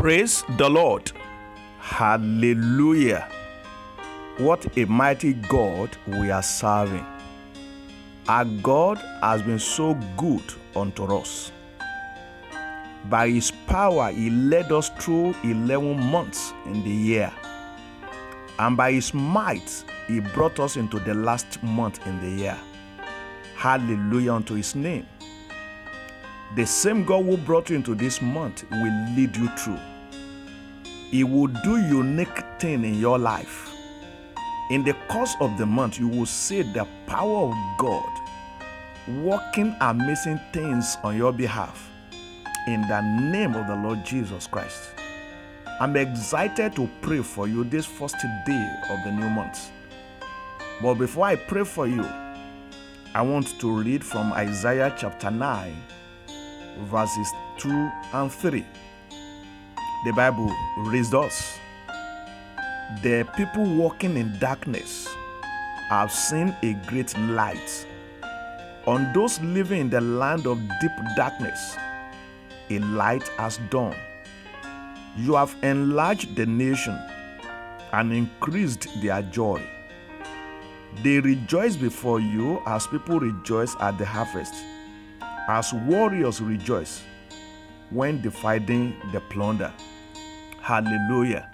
Praise the Lord. Hallelujah. What a mighty God we are serving. Our God has been so good unto us. By His power, He led us through 11 months in the year. And by His might, He brought us into the last month in the year. Hallelujah unto His name. The same God who brought you into this month will lead you through. He will do unique thing in your life. In the course of the month, you will see the power of God working amazing things on your behalf. In the name of the Lord Jesus Christ. I'm excited to pray for you this first day of the new month. But before I pray for you, I want to read from Isaiah chapter 9, verses 2 and 3. The Bible reads us The people walking in darkness have seen a great light. On those living in the land of deep darkness, a light has dawned. You have enlarged the nation and increased their joy. They rejoice before you as people rejoice at the harvest, as warriors rejoice when dividing the plunder. Hallelujah.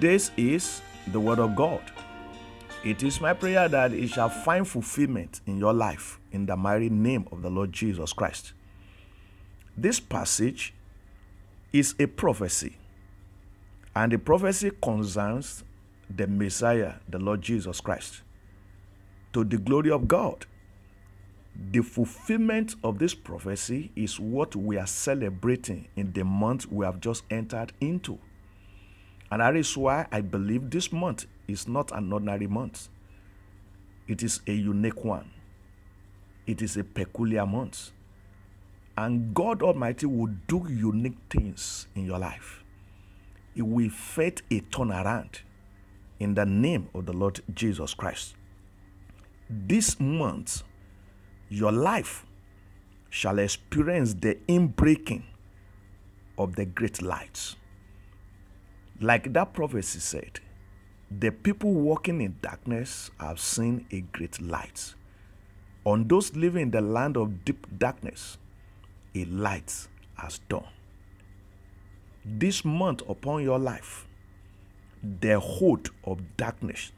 This is the word of God. It is my prayer that it shall find fulfillment in your life in the mighty name of the Lord Jesus Christ. This passage is a prophecy, and the prophecy concerns the Messiah, the Lord Jesus Christ, to the glory of God. The fulfillment of this prophecy is what we are celebrating in the month we have just entered into. And that is why I believe this month is not an ordinary month. It is a unique one. It is a peculiar month. And God Almighty will do unique things in your life. It will effect a turnaround in the name of the Lord Jesus Christ. This month, your life shall experience the inbreaking of the great lights. Like that prophecy said, the people walking in darkness have seen a great light. On those living in the land of deep darkness, a light has dawned. This month upon your life, the hold of darkness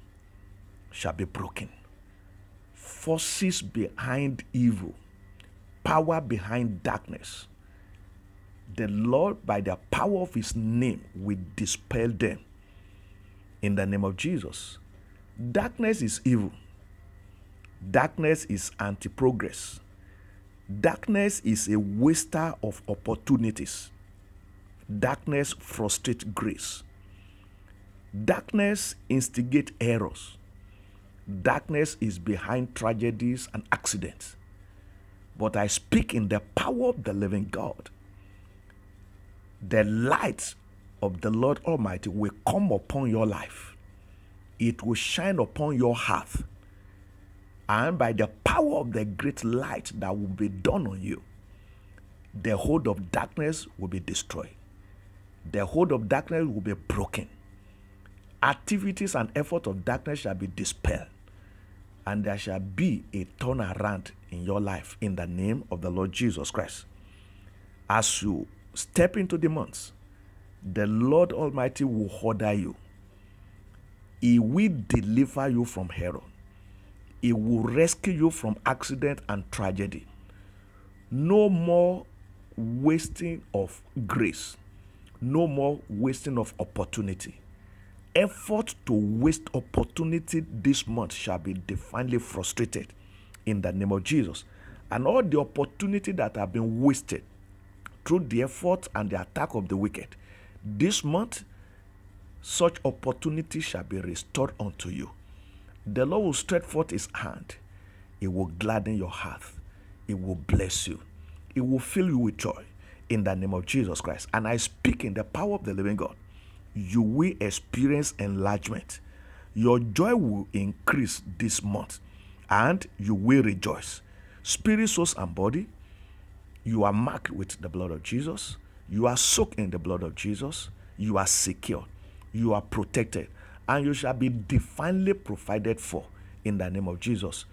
shall be broken. Forces behind evil, power behind darkness. The Lord, by the power of His name, will dispel them in the name of Jesus. Darkness is evil. Darkness is anti progress. Darkness is a waster of opportunities. Darkness frustrates grace. Darkness instigates errors. Darkness is behind tragedies and accidents. But I speak in the power of the living God. The light of the Lord Almighty will come upon your life. It will shine upon your heart. And by the power of the great light that will be done on you, the hold of darkness will be destroyed. The hold of darkness will be broken. Activities and effort of darkness shall be dispelled. And there shall be a turnaround in your life in the name of the Lord Jesus Christ. As you step into the months, the Lord Almighty will order you. He will deliver you from error. He will rescue you from accident and tragedy. No more wasting of grace. No more wasting of opportunity. Effort to waste opportunity this month shall be divinely frustrated in the name of Jesus. And all the opportunity that have been wasted through the effort and the attack of the wicked, this month, such opportunity shall be restored unto you. The Lord will stretch forth his hand. It will gladden your heart. It will bless you. It will fill you with joy in the name of Jesus Christ. And I speak in the power of the living God. You will experience enlargement. Your joy will increase this month and you will rejoice. Spirit, soul, and body, you are marked with the blood of Jesus. You are soaked in the blood of Jesus. You are secure. You are protected. And you shall be divinely provided for in the name of Jesus.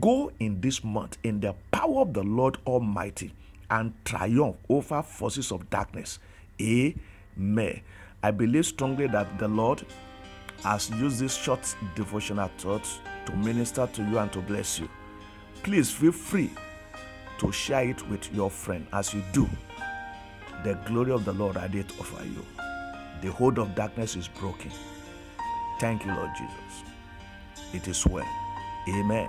Go in this month in the power of the Lord Almighty and triumph over forces of darkness. Amen. I believe strongly that the Lord has used this short devotional thought to minister to you and to bless you. Please feel free to share it with your friend. As you do, the glory of the Lord I did offer you. The hold of darkness is broken. Thank you, Lord Jesus. It is well. Amen.